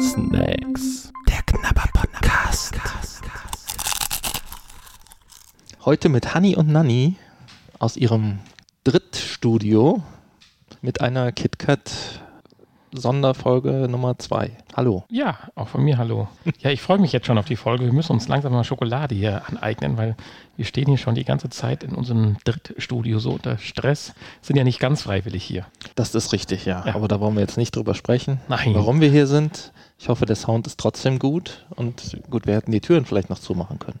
Snacks. Der Knabber Podcast. Heute mit Hanni und Nanni aus ihrem Drittstudio mit einer KitKat Sonderfolge Nummer 2. Hallo. Ja, auch von mir hallo. Ja, ich freue mich jetzt schon auf die Folge. Wir müssen uns langsam mal Schokolade hier aneignen, weil wir stehen hier schon die ganze Zeit in unserem Drittstudio so unter Stress. Sind ja nicht ganz freiwillig hier. Das ist richtig, ja. ja. Aber da wollen wir jetzt nicht drüber sprechen, Nein. warum wir hier sind. Ich hoffe, der Sound ist trotzdem gut und gut, wir hätten die Türen vielleicht noch zumachen können.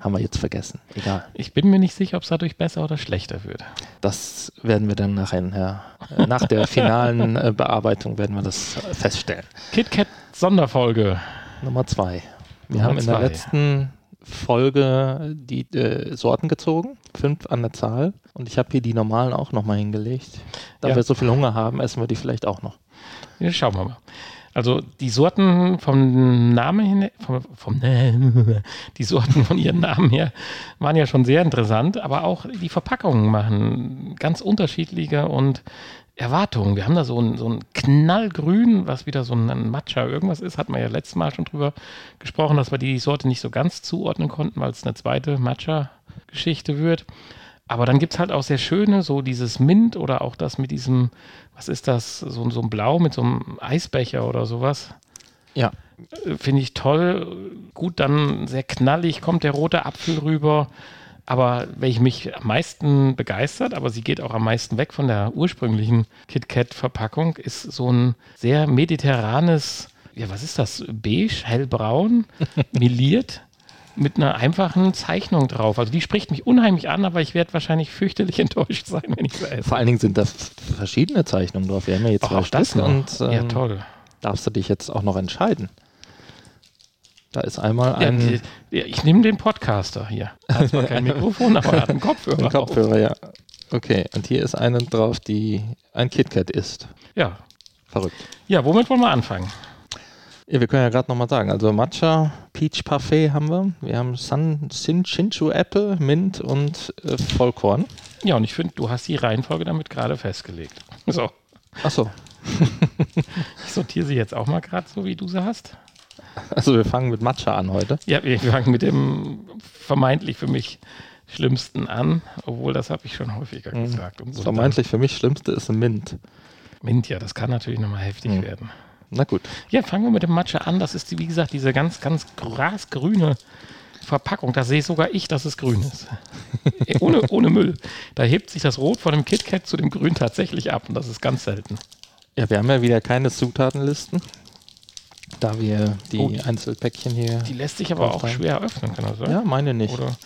Haben wir jetzt vergessen. Egal. Ich bin mir nicht sicher, ob es dadurch besser oder schlechter wird. Das werden wir dann nachher, nach der finalen äh, Bearbeitung werden wir das feststellen. KitKat Sonderfolge. Nummer zwei. Wir Nummer haben in zwei. der letzten Folge die äh, Sorten gezogen, fünf an der Zahl. Und ich habe hier die normalen auch nochmal hingelegt. Da ja. wir so viel Hunger haben, essen wir die vielleicht auch noch. Ja, schauen wir mal. Also die Sorten vom Namen her, vom, vom die Sorten von ihren Namen her waren ja schon sehr interessant, aber auch die Verpackungen machen ganz unterschiedliche und Erwartungen. Wir haben da so ein, so ein Knallgrün, was wieder so ein Matcha irgendwas ist, hat man ja letztes Mal schon drüber gesprochen, dass wir die Sorte nicht so ganz zuordnen konnten, weil es eine zweite Matcha-Geschichte wird. Aber dann gibt es halt auch sehr schöne, so dieses Mint oder auch das mit diesem, was ist das, so, so ein Blau mit so einem Eisbecher oder sowas. Ja. Äh, finde ich toll. Gut, dann sehr knallig kommt der rote Apfel rüber. Aber welche mich am meisten begeistert, aber sie geht auch am meisten weg von der ursprünglichen KitKat-Verpackung, ist so ein sehr mediterranes, ja, was ist das? Beige, hellbraun, miliert mit einer einfachen Zeichnung drauf. Also die spricht mich unheimlich an, aber ich werde wahrscheinlich fürchterlich enttäuscht sein, wenn ich sie esse. Vor allen Dingen sind da verschiedene Zeichnungen drauf. Wir haben ja jetzt auch, zwei Stück und ähm, ja, toll. darfst du dich jetzt auch noch entscheiden. Da ist einmal ein. Ja, die, ich nehme den Podcaster hier. Er hat zwar kein Mikrofon, aber er hat einen Kopfhörer. Ein Kopfhörer, ja. Okay, und hier ist eine drauf, die ein KitKat ist. Ja. Verrückt. Ja, womit wollen wir anfangen? Ja, wir können ja gerade nochmal sagen. Also Matcha, Peach Parfait haben wir. Wir haben Sun, Sin, Shinchu Apple, Mint und äh, Vollkorn. Ja, und ich finde, du hast die Reihenfolge damit gerade festgelegt. So. Ach so. ich sortiere sie jetzt auch mal gerade so, wie du sie hast. Also wir fangen mit Matcha an heute. Ja, wir fangen mit dem vermeintlich für mich Schlimmsten an, obwohl das habe ich schon häufiger mhm. gesagt. das vermeintlich für mich Schlimmste ist ein Mint. Mint, ja, das kann natürlich nochmal heftig mhm. werden. Na gut. Ja, fangen wir mit dem Matcha an. Das ist, wie gesagt, diese ganz, ganz grasgrüne Verpackung. Da sehe sogar ich, dass es grün ist. ohne, ohne Müll. Da hebt sich das Rot von dem KitKat zu dem Grün tatsächlich ab und das ist ganz selten. Ja, wir haben ja wieder keine Zutatenlisten, da wir die oh, Einzelpäckchen hier. Die lässt sich aber auch schwer öffnen, kann das sein? Ja, meine nicht. Oder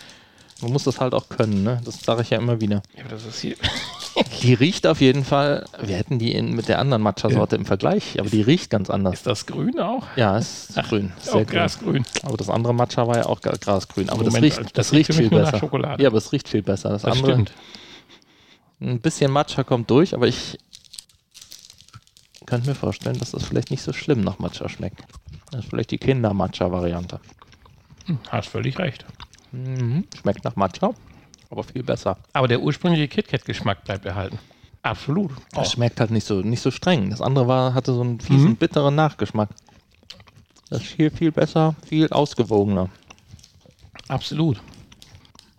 Man muss das halt auch können, ne? Das sage ich ja immer wieder. Ja, aber das ist hier. Die riecht auf jeden Fall, wir hätten die in, mit der anderen Matcha-Sorte im Vergleich, aber die riecht ganz anders. Ist das grün auch? Ja, ist Ach, grün. Sehr auch grasgrün. Aber das andere Matcha war ja auch grasgrün. Aber Moment, das riecht, das, das riecht viel besser. Ja, aber es riecht viel besser. Das, das andere, stimmt. Ein bisschen Matcha kommt durch, aber ich könnte mir vorstellen, dass das vielleicht nicht so schlimm nach Matcha schmeckt. Das ist vielleicht die Kinder-Matcha-Variante. Hm, hast völlig recht. Mhm. Schmeckt nach Matcha aber viel besser. Aber der ursprüngliche KitKat-Geschmack bleibt erhalten. Absolut. Das oh. schmeckt halt nicht so, nicht so streng. Das andere war, hatte so einen fiesen, mhm. bitteren Nachgeschmack. Das ist viel, viel besser, viel ausgewogener. Absolut.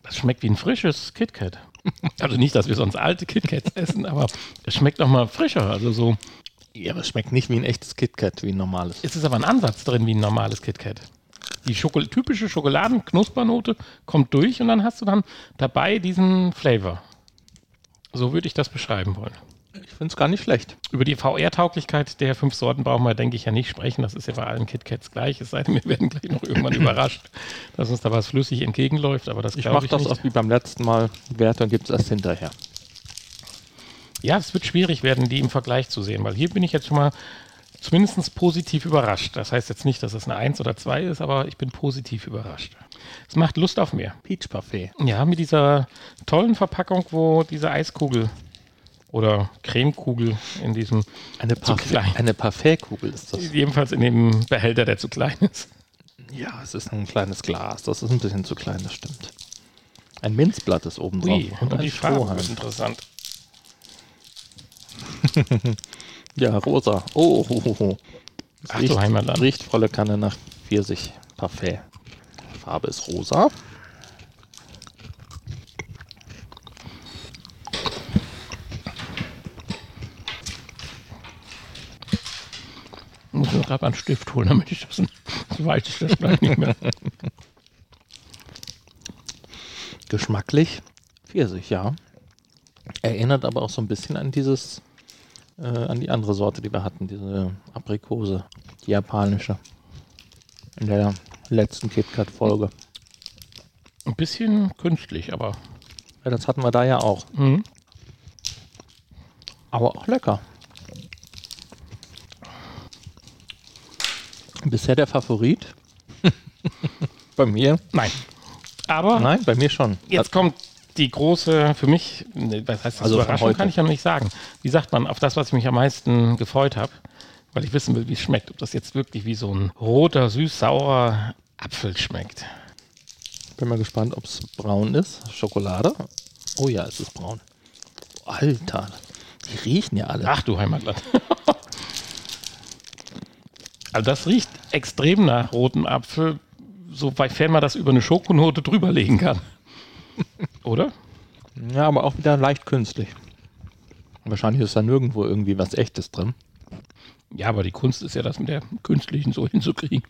Das schmeckt wie ein frisches KitKat. Also nicht, dass wir sonst alte KitKats essen, aber es schmeckt nochmal frischer. Also so. Ja, aber es schmeckt nicht wie ein echtes KitKat, wie ein normales. Es ist aber ein Ansatz drin wie ein normales KitKat. Die Schokol typische Schokoladenknuspernote kommt durch und dann hast du dann dabei diesen Flavor. So würde ich das beschreiben wollen. Ich finde es gar nicht schlecht. Über die VR-Tauglichkeit der fünf Sorten brauchen wir, denke ich, ja nicht sprechen. Das ist ja bei allen KitKats gleich. Es sei denn, wir werden gleich noch irgendwann überrascht, dass uns da was flüssig entgegenläuft. Aber das ich mache das nicht. auch wie beim letzten Mal. Werte gibt es erst hinterher. Ja, es wird schwierig werden, die im Vergleich zu sehen, weil hier bin ich jetzt schon mal zumindest positiv überrascht. Das heißt jetzt nicht, dass es eine 1 oder 2 ist, aber ich bin positiv überrascht. Es macht Lust auf mehr. Peach Parfait. Ja, mit dieser tollen Verpackung, wo diese Eiskugel oder Cremekugel in diesem eine, Parfait, eine Parfaitkugel ist das. Jedenfalls in dem Behälter, der zu klein ist. Ja, es ist ein kleines Glas. Das ist ein bisschen zu klein, das stimmt. Ein Minzblatt ist oben drauf. Ui, und, und die Farbe ist interessant. ja, rosa. Oh, oh, oh, oh. Ach riecht, Heimatland. Riecht volle Kanne nach Pfirsich Parfait. Farbe ist rosa. Ich muss mir gerade einen Stift holen, damit ich das, so weiß ich das gleich nicht mehr. Geschmacklich Pfirsich, ja. Erinnert aber auch so ein bisschen an dieses, äh, an die andere Sorte, die wir hatten, diese Aprikose, die japanische. In der letzten KitKat-Folge. Ein bisschen künstlich, aber. Ja, das hatten wir da ja auch. Mhm. Aber auch lecker. Bisher der Favorit? bei mir? Nein. Aber. Nein, bei mir schon. Jetzt kommt die große, für mich, was heißt das, also Überraschung kann ich ja noch nicht sagen. Wie sagt man, auf das, was ich mich am meisten gefreut habe, weil ich wissen will, wie es schmeckt. Ob das jetzt wirklich wie so ein roter, süß-saurer Apfel schmeckt. Bin mal gespannt, ob es braun ist. Schokolade. Oh ja, es ist braun. Alter, die riechen ja alle. Ach du Heimatland. also das riecht extrem nach rotem Apfel, sofern man das über eine Schokonote drüberlegen kann. Oder? Ja, aber auch wieder leicht künstlich. Wahrscheinlich ist da nirgendwo irgendwie was Echtes drin. Ja, aber die Kunst ist ja, das mit der künstlichen so hinzukriegen.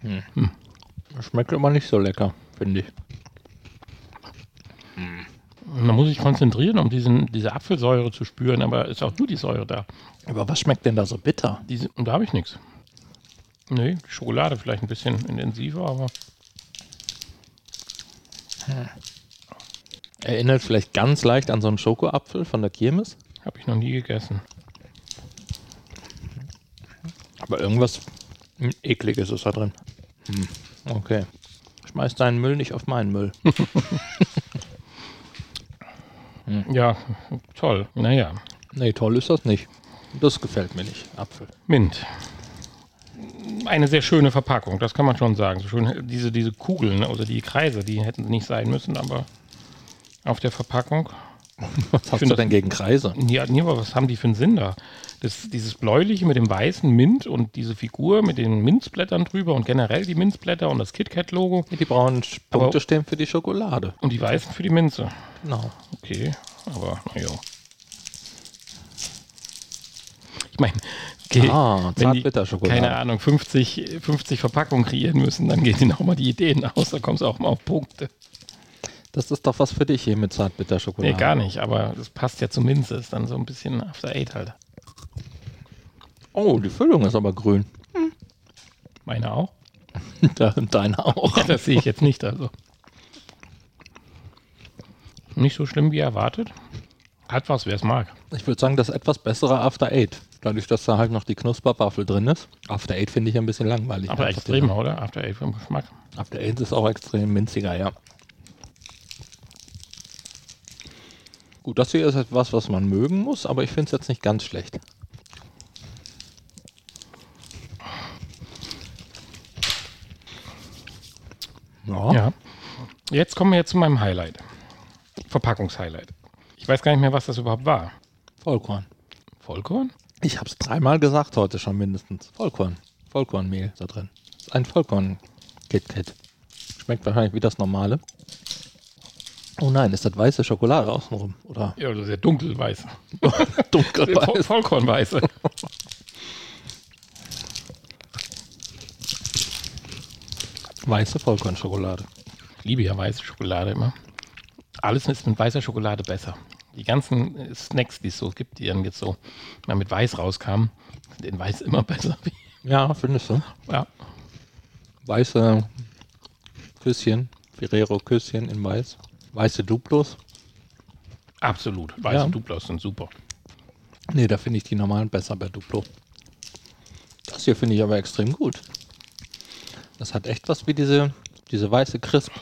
Hm. Hm. Schmeckt immer nicht so lecker, finde ich. Hm. Man muss sich konzentrieren, um diesen, diese Apfelsäure zu spüren, aber ist auch nur die Säure da. Aber was schmeckt denn da so bitter? Diese, und da habe ich nichts. Nee, Schokolade vielleicht ein bisschen intensiver, aber. Hm. Erinnert vielleicht ganz leicht an so einen Schokoapfel von der Kirmes. Habe ich noch nie gegessen. Aber irgendwas ekliges ist da drin. Hm. Okay. Schmeiß deinen Müll nicht auf meinen Müll. hm. Ja, toll. Naja. Nee, toll ist das nicht. Das gefällt mir nicht. Apfel. Mint. Eine sehr schöne Verpackung, das kann man schon sagen. So schön, diese, diese Kugeln oder die Kreise, die hätten nicht sein müssen, aber auf der Verpackung. Was hast du denn gegen Kreise? Ja, nee, aber was haben die für einen Sinn da? Das, dieses bläuliche mit dem weißen Mint und diese Figur mit den Minzblättern drüber und generell die Minzblätter und das KitKat-Logo. Die braunen Punkte aber, stehen für die Schokolade. Und die weißen für die Minze. Genau. Okay, aber naja. Ich meine, okay, ah, wenn die, keine Ahnung, 50, 50 Verpackungen kreieren müssen, dann gehen ihnen auch mal die Ideen aus, da kommst du auch mal auf Punkte. Das ist doch was für dich hier mit Zartbitterschokolade. Nee, gar nicht, aber das passt ja zu Minze. Ist dann so ein bisschen After Eight halt. Oh, die Füllung ist aber grün. Hm. Meine auch? Deine auch. Ja, das sehe ich jetzt nicht, also. Nicht so schlimm wie erwartet. Hat was, wer es mag. Ich würde sagen, das etwas bessere After Eight. Dadurch, dass da halt noch die Knusperwaffel drin ist. After Eight finde ich ein bisschen langweilig. Aber extremer, oder? After Eight vom Geschmack. After Eight ist auch extrem minziger, ja. Gut, das hier ist etwas, was man mögen muss, aber ich finde es jetzt nicht ganz schlecht. Ja. ja. Jetzt kommen wir jetzt zu meinem Highlight. Verpackungshighlight. Ich weiß gar nicht mehr, was das überhaupt war. Vollkorn. Vollkorn? Ich habe es dreimal gesagt heute schon mindestens. Vollkorn. Vollkornmehl da drin. Ein Vollkorn-KitKat. Schmeckt wahrscheinlich wie das normale. Oh nein, ist das weiße Schokolade außenrum? Oder? Ja, das ist ja dunkelweiß. dunkelweiß. Vollkornweiße. Weiße Vollkornschokolade. Ich liebe ja weiße Schokolade immer. Alles ist mit weißer Schokolade besser. Die ganzen Snacks, die es so gibt, die dann jetzt so mal mit Weiß rauskamen, sind in Weiß immer besser. Ja, findest du? Ja. Weiße Küsschen, Ferrero Küsschen in Weiß. Weiße Duplos? Absolut. Weiße ja. Duplos sind super. Nee, da finde ich die normalen besser bei Duplo. Das hier finde ich aber extrem gut. Das hat echt was wie diese, diese weiße Crisp,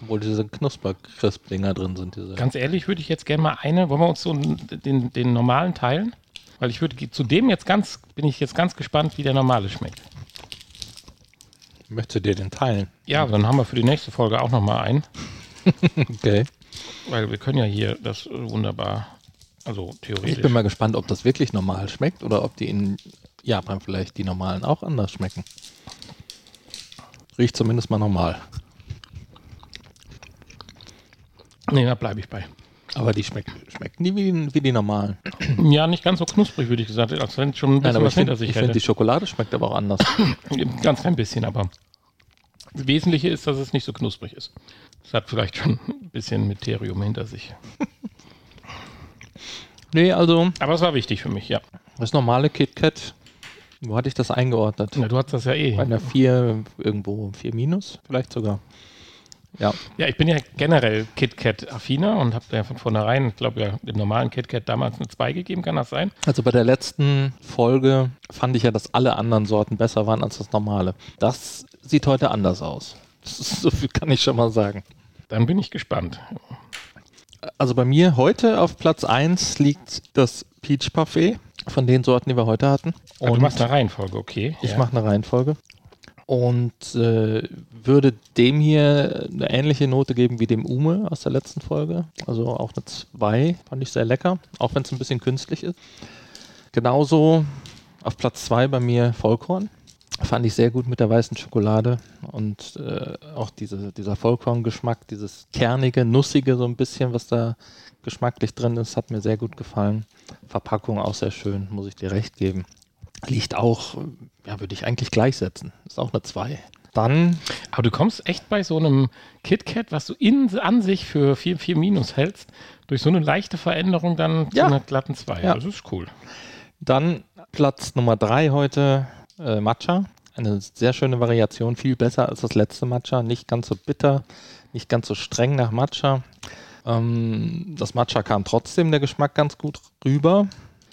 wo diese Knusper-Crisp-Dinger drin sind. Diese. Ganz ehrlich, würde ich jetzt gerne mal eine, wollen wir uns so den, den normalen teilen? Weil ich würde zu dem jetzt ganz, bin ich jetzt ganz gespannt, wie der normale schmeckt. Möchtest du dir den teilen? Ja, dann haben wir für die nächste Folge auch nochmal einen. okay. Weil wir können ja hier das wunderbar Also theoretisch. Ich bin mal gespannt, ob das wirklich normal schmeckt oder ob die in Japan vielleicht die normalen auch anders schmecken. Riecht zumindest mal normal. Nee, da bleibe ich bei. Aber die schmecken, schmecken die wie, wie die normalen. Ja, nicht ganz so knusprig, würde ich gesagt, als wenn es schon ein bisschen Nein, was ich hinter find, sich ich finde, die Schokolade schmeckt aber auch anders. Ganz klein bisschen, aber das Wesentliche ist, dass es nicht so knusprig ist. Es hat vielleicht schon ein bisschen Mysterium hinter sich. nee, also Aber es war wichtig für mich, ja. das normale KitKat, wo hatte ich das eingeordnet? ja du hast das ja eh. Bei einer 4 irgendwo, 4 minus vielleicht sogar. Ja, Ja, ich bin ja generell KitKat-affiner und habe ja von vornherein, ich glaube ja, dem normalen KitKat damals eine 2 gegeben, kann das sein? also bei der letzten Folge fand ich ja, dass alle anderen Sorten besser waren als das normale. Das sieht heute anders aus. Ist, so viel kann ich schon mal sagen. Dann bin ich gespannt. Also bei mir heute auf Platz 1 liegt das Peach Parfait von den Sorten, die wir heute hatten. Und du machst eine Reihenfolge, okay. Ich ja. mache eine Reihenfolge und äh, würde dem hier eine ähnliche Note geben wie dem Ume aus der letzten Folge. Also auch eine 2, fand ich sehr lecker, auch wenn es ein bisschen künstlich ist. Genauso auf Platz 2 bei mir Vollkorn. Fand ich sehr gut mit der weißen Schokolade und äh, auch diese, dieser Vollkorngeschmack, dieses kernige, nussige so ein bisschen, was da geschmacklich drin ist, hat mir sehr gut gefallen. Verpackung auch sehr schön, muss ich dir recht geben. Liegt auch, ja, würde ich eigentlich gleichsetzen. Ist auch eine 2. Dann, Aber du kommst echt bei so einem KitKat, was du in, an sich für 4, 4 Minus hältst, durch so eine leichte Veränderung dann Ja. zu einer glatten 2. Ja. Das ist cool. dann Platz Nummer 3 heute äh, Matcha. Eine sehr schöne Variation, viel besser als das letzte Matcha. Nicht ganz so bitter, nicht ganz so streng nach Matcha. Ähm, das Matcha kam trotzdem der Geschmack ganz gut rüber.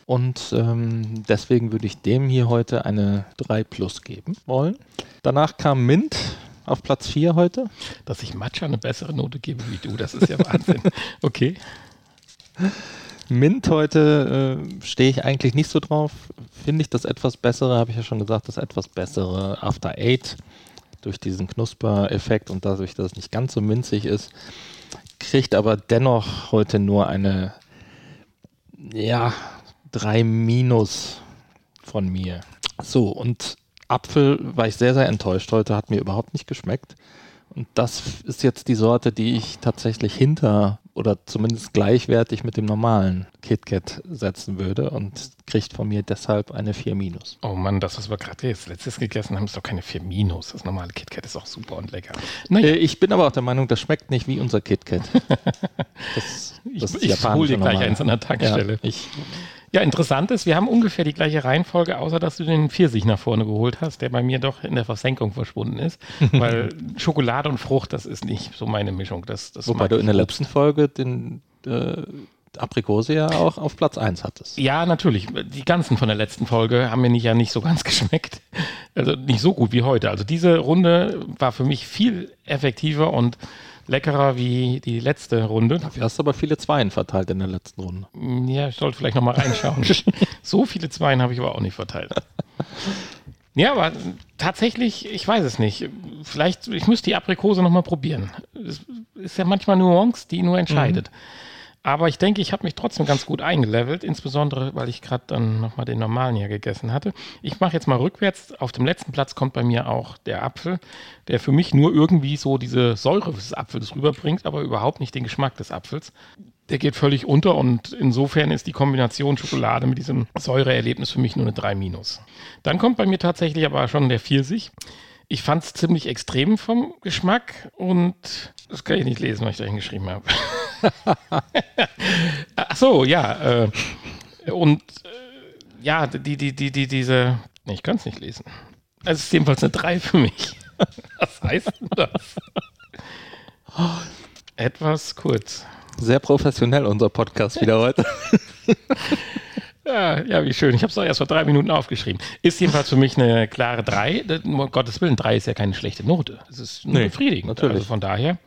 Und ähm, deswegen würde ich dem hier heute eine 3 Plus geben wollen. Danach kam Mint auf Platz 4 heute. Dass ich Matcha eine bessere Note gebe wie du, das ist ja Wahnsinn. Okay. Mint heute äh, stehe ich eigentlich nicht so drauf. Finde ich das etwas bessere, habe ich ja schon gesagt, das etwas bessere After Eight durch diesen Knusper-Effekt und dadurch, dass es nicht ganz so minzig ist, kriegt aber dennoch heute nur eine, ja, 3 Minus von mir. So, und Apfel war ich sehr, sehr enttäuscht heute, hat mir überhaupt nicht geschmeckt. Und das ist jetzt die Sorte, die ich tatsächlich hinter oder zumindest gleichwertig mit dem normalen KitKat setzen würde und kriegt von mir deshalb eine 4 minus. Oh Mann, das, was wir gerade jetzt letztes gegessen haben, ist doch keine 4 Minus. Das normale KitKat ist auch super und lecker. Äh, ich bin aber auch der Meinung, das schmeckt nicht wie unser KitKat. Das, Ich, das ich hole dir gleich eins an der Tankstelle. Ja, ich, Ja, interessant ist, wir haben ungefähr die gleiche Reihenfolge, außer dass du den Pfirsich nach vorne geholt hast, der bei mir doch in der Versenkung verschwunden ist. weil Schokolade und Frucht, das ist nicht so meine Mischung. Das, das wobei du in der letzten Folge den äh, Aprikose ja auch auf Platz 1 hattest. Ja, natürlich. Die ganzen von der letzten Folge haben mir nicht, ja nicht so ganz geschmeckt. Also nicht so gut wie heute. Also diese Runde war für mich viel effektiver und leckerer wie die letzte Runde. Du hast aber viele Zweien verteilt in der letzten Runde. Ja, ich sollte vielleicht nochmal reinschauen. so viele Zweien habe ich aber auch nicht verteilt. Ja, aber tatsächlich, ich weiß es nicht. Vielleicht, ich müsste die Aprikose nochmal probieren. Es ist ja manchmal Nuance, die nur entscheidet. Aber ich denke, ich habe mich trotzdem ganz gut eingelevelt, insbesondere, weil ich gerade dann nochmal den normalen hier gegessen hatte. Ich mache jetzt mal rückwärts. Auf dem letzten Platz kommt bei mir auch der Apfel, der für mich nur irgendwie so diese Säure des Apfels rüberbringt, aber überhaupt nicht den Geschmack des Apfels. Der geht völlig unter und insofern ist die Kombination Schokolade mit diesem Säureerlebnis für mich nur eine 3 minus. Dann kommt bei mir tatsächlich aber schon der Pfirsich. Ich fand es ziemlich extrem vom Geschmack und das kann ich nicht lesen, was ich da hingeschrieben habe. Ach so, ja. Äh, und äh, ja, die, die, die, die, diese. Nee, ich kann es nicht lesen. Es ist jedenfalls eine 3 für mich. Was heißt denn das? Etwas kurz. Sehr professionell unser Podcast wieder heute. Ja, ja, wie schön. Ich habe es doch erst vor drei Minuten aufgeschrieben. Ist jedenfalls für mich eine klare 3. Um Gottes Willen, 3 ist ja keine schlechte Note. Es ist nur Nee, befriedigend. natürlich. Also von daher.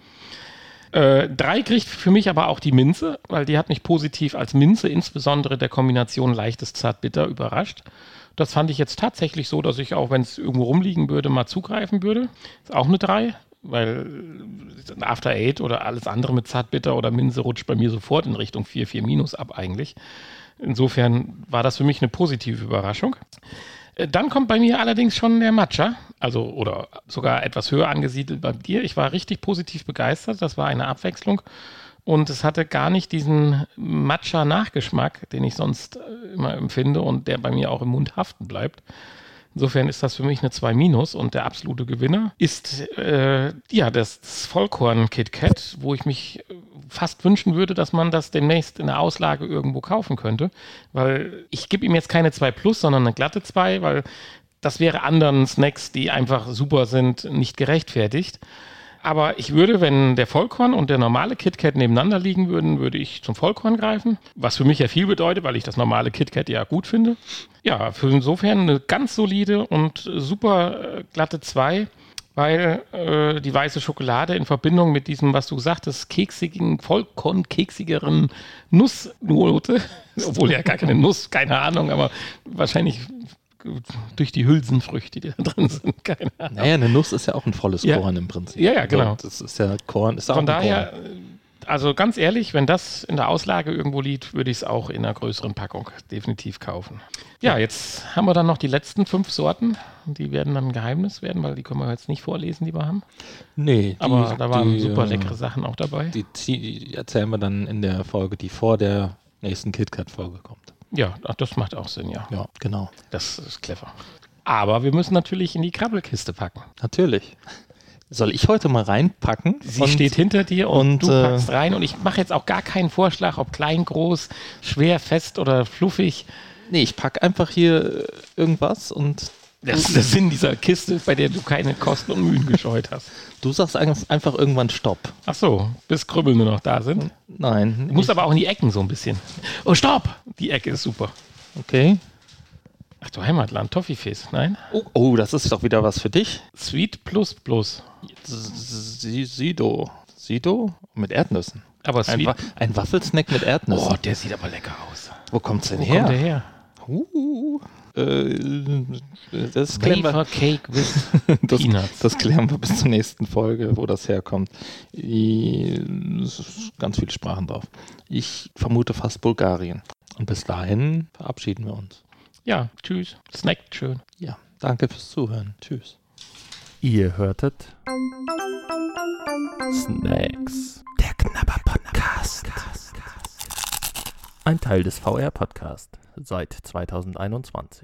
Äh, drei kriegt für mich aber auch die Minze, weil die hat mich positiv als Minze, insbesondere der Kombination leichtes Zartbitter, überrascht. Das fand ich jetzt tatsächlich so, dass ich auch, wenn es irgendwo rumliegen würde, mal zugreifen würde. Ist auch eine 3. weil ein After Eight oder alles andere mit Zartbitter oder Minze rutscht bei mir sofort in Richtung 4, 4 minus ab eigentlich. Insofern war das für mich eine positive Überraschung. Äh, dann kommt bei mir allerdings schon der Matcha, also oder sogar etwas höher angesiedelt bei dir. Ich war richtig positiv begeistert. Das war eine Abwechslung und es hatte gar nicht diesen Matcha-Nachgeschmack, den ich sonst äh, immer empfinde und der bei mir auch im Mund haften bleibt. Insofern ist das für mich eine 2 Minus und der absolute Gewinner ist äh, ja das Vollkorn Kit Kat, wo ich mich äh, fast wünschen würde, dass man das demnächst in der Auslage irgendwo kaufen könnte, weil ich gebe ihm jetzt keine 2 Plus, sondern eine glatte 2, weil das wäre anderen Snacks, die einfach super sind, nicht gerechtfertigt. Aber ich würde, wenn der Vollkorn und der normale KitKat nebeneinander liegen würden, würde ich zum Vollkorn greifen. Was für mich ja viel bedeutet, weil ich das normale KitKat ja gut finde. Ja, für insofern eine ganz solide und super äh, glatte 2 weil äh, die weiße Schokolade in Verbindung mit diesem, was du sagtest, keksigen, vollkorn-keksigeren Nussnote, obwohl ja gar keine Nuss, keine Ahnung, aber wahrscheinlich durch die Hülsenfrüchte, die da drin sind. Keine Ahnung. Naja, eine Nuss ist ja auch ein volles ja. Korn im Prinzip. Ja, ja, genau. Also, das ist ja Korn. Ist Von daher, Korn. also ganz ehrlich, wenn das in der Auslage irgendwo liegt, würde ich es auch in einer größeren Packung definitiv kaufen. Ja, jetzt haben wir dann noch die letzten fünf Sorten. Die werden dann ein Geheimnis werden, weil die können wir jetzt nicht vorlesen, die wir haben. Nee, die, aber da waren die, super leckere Sachen auch dabei. Die, die erzählen wir dann in der Folge, die vor der nächsten KitKat-Folge kommt. Ja, das macht auch Sinn, ja. Ja, genau. Das ist clever. Aber wir müssen natürlich in die Krabbelkiste packen. Natürlich. Soll ich heute mal reinpacken? Sie steht hinter dir und, und du äh, packst rein. Und ich mache jetzt auch gar keinen Vorschlag, ob klein, groß, schwer, fest oder fluffig. Nee, ich packe einfach hier irgendwas und das ist der Sinn dieser Kiste, bei der du keine Kosten und Mühen gescheut hast. Du sagst einfach irgendwann Stopp. Ach so, bis Krümmel nur noch da sind? Nein. Du musst aber auch in die Ecken so ein bisschen. Oh, Stopp! Die Ecke ist super. Okay. Ach du Heimatland, Toffifees, nein? Oh, oh, das ist doch wieder was für dich. Sweet Plus Plus. Sido. Sido? Mit Erdnüssen. Aber ein, Wa ein Waffelsnack mit Erdnüssen. Oh, der sieht aber lecker aus. Wo kommt's denn Wo her? Kommt der her? Uh, äh, das klären wir, Cake with das. Das klären wir bis zur nächsten Folge, wo das herkommt. ganz viele Sprachen drauf. Ich vermute fast Bulgarien. Und bis dahin verabschieden wir uns. Ja, tschüss. Snackt schön. Ja, danke fürs Zuhören. Tschüss. Ihr hörtet Snacks. Der Knabber Podcast. Ein Teil des VR Podcast seit 2021.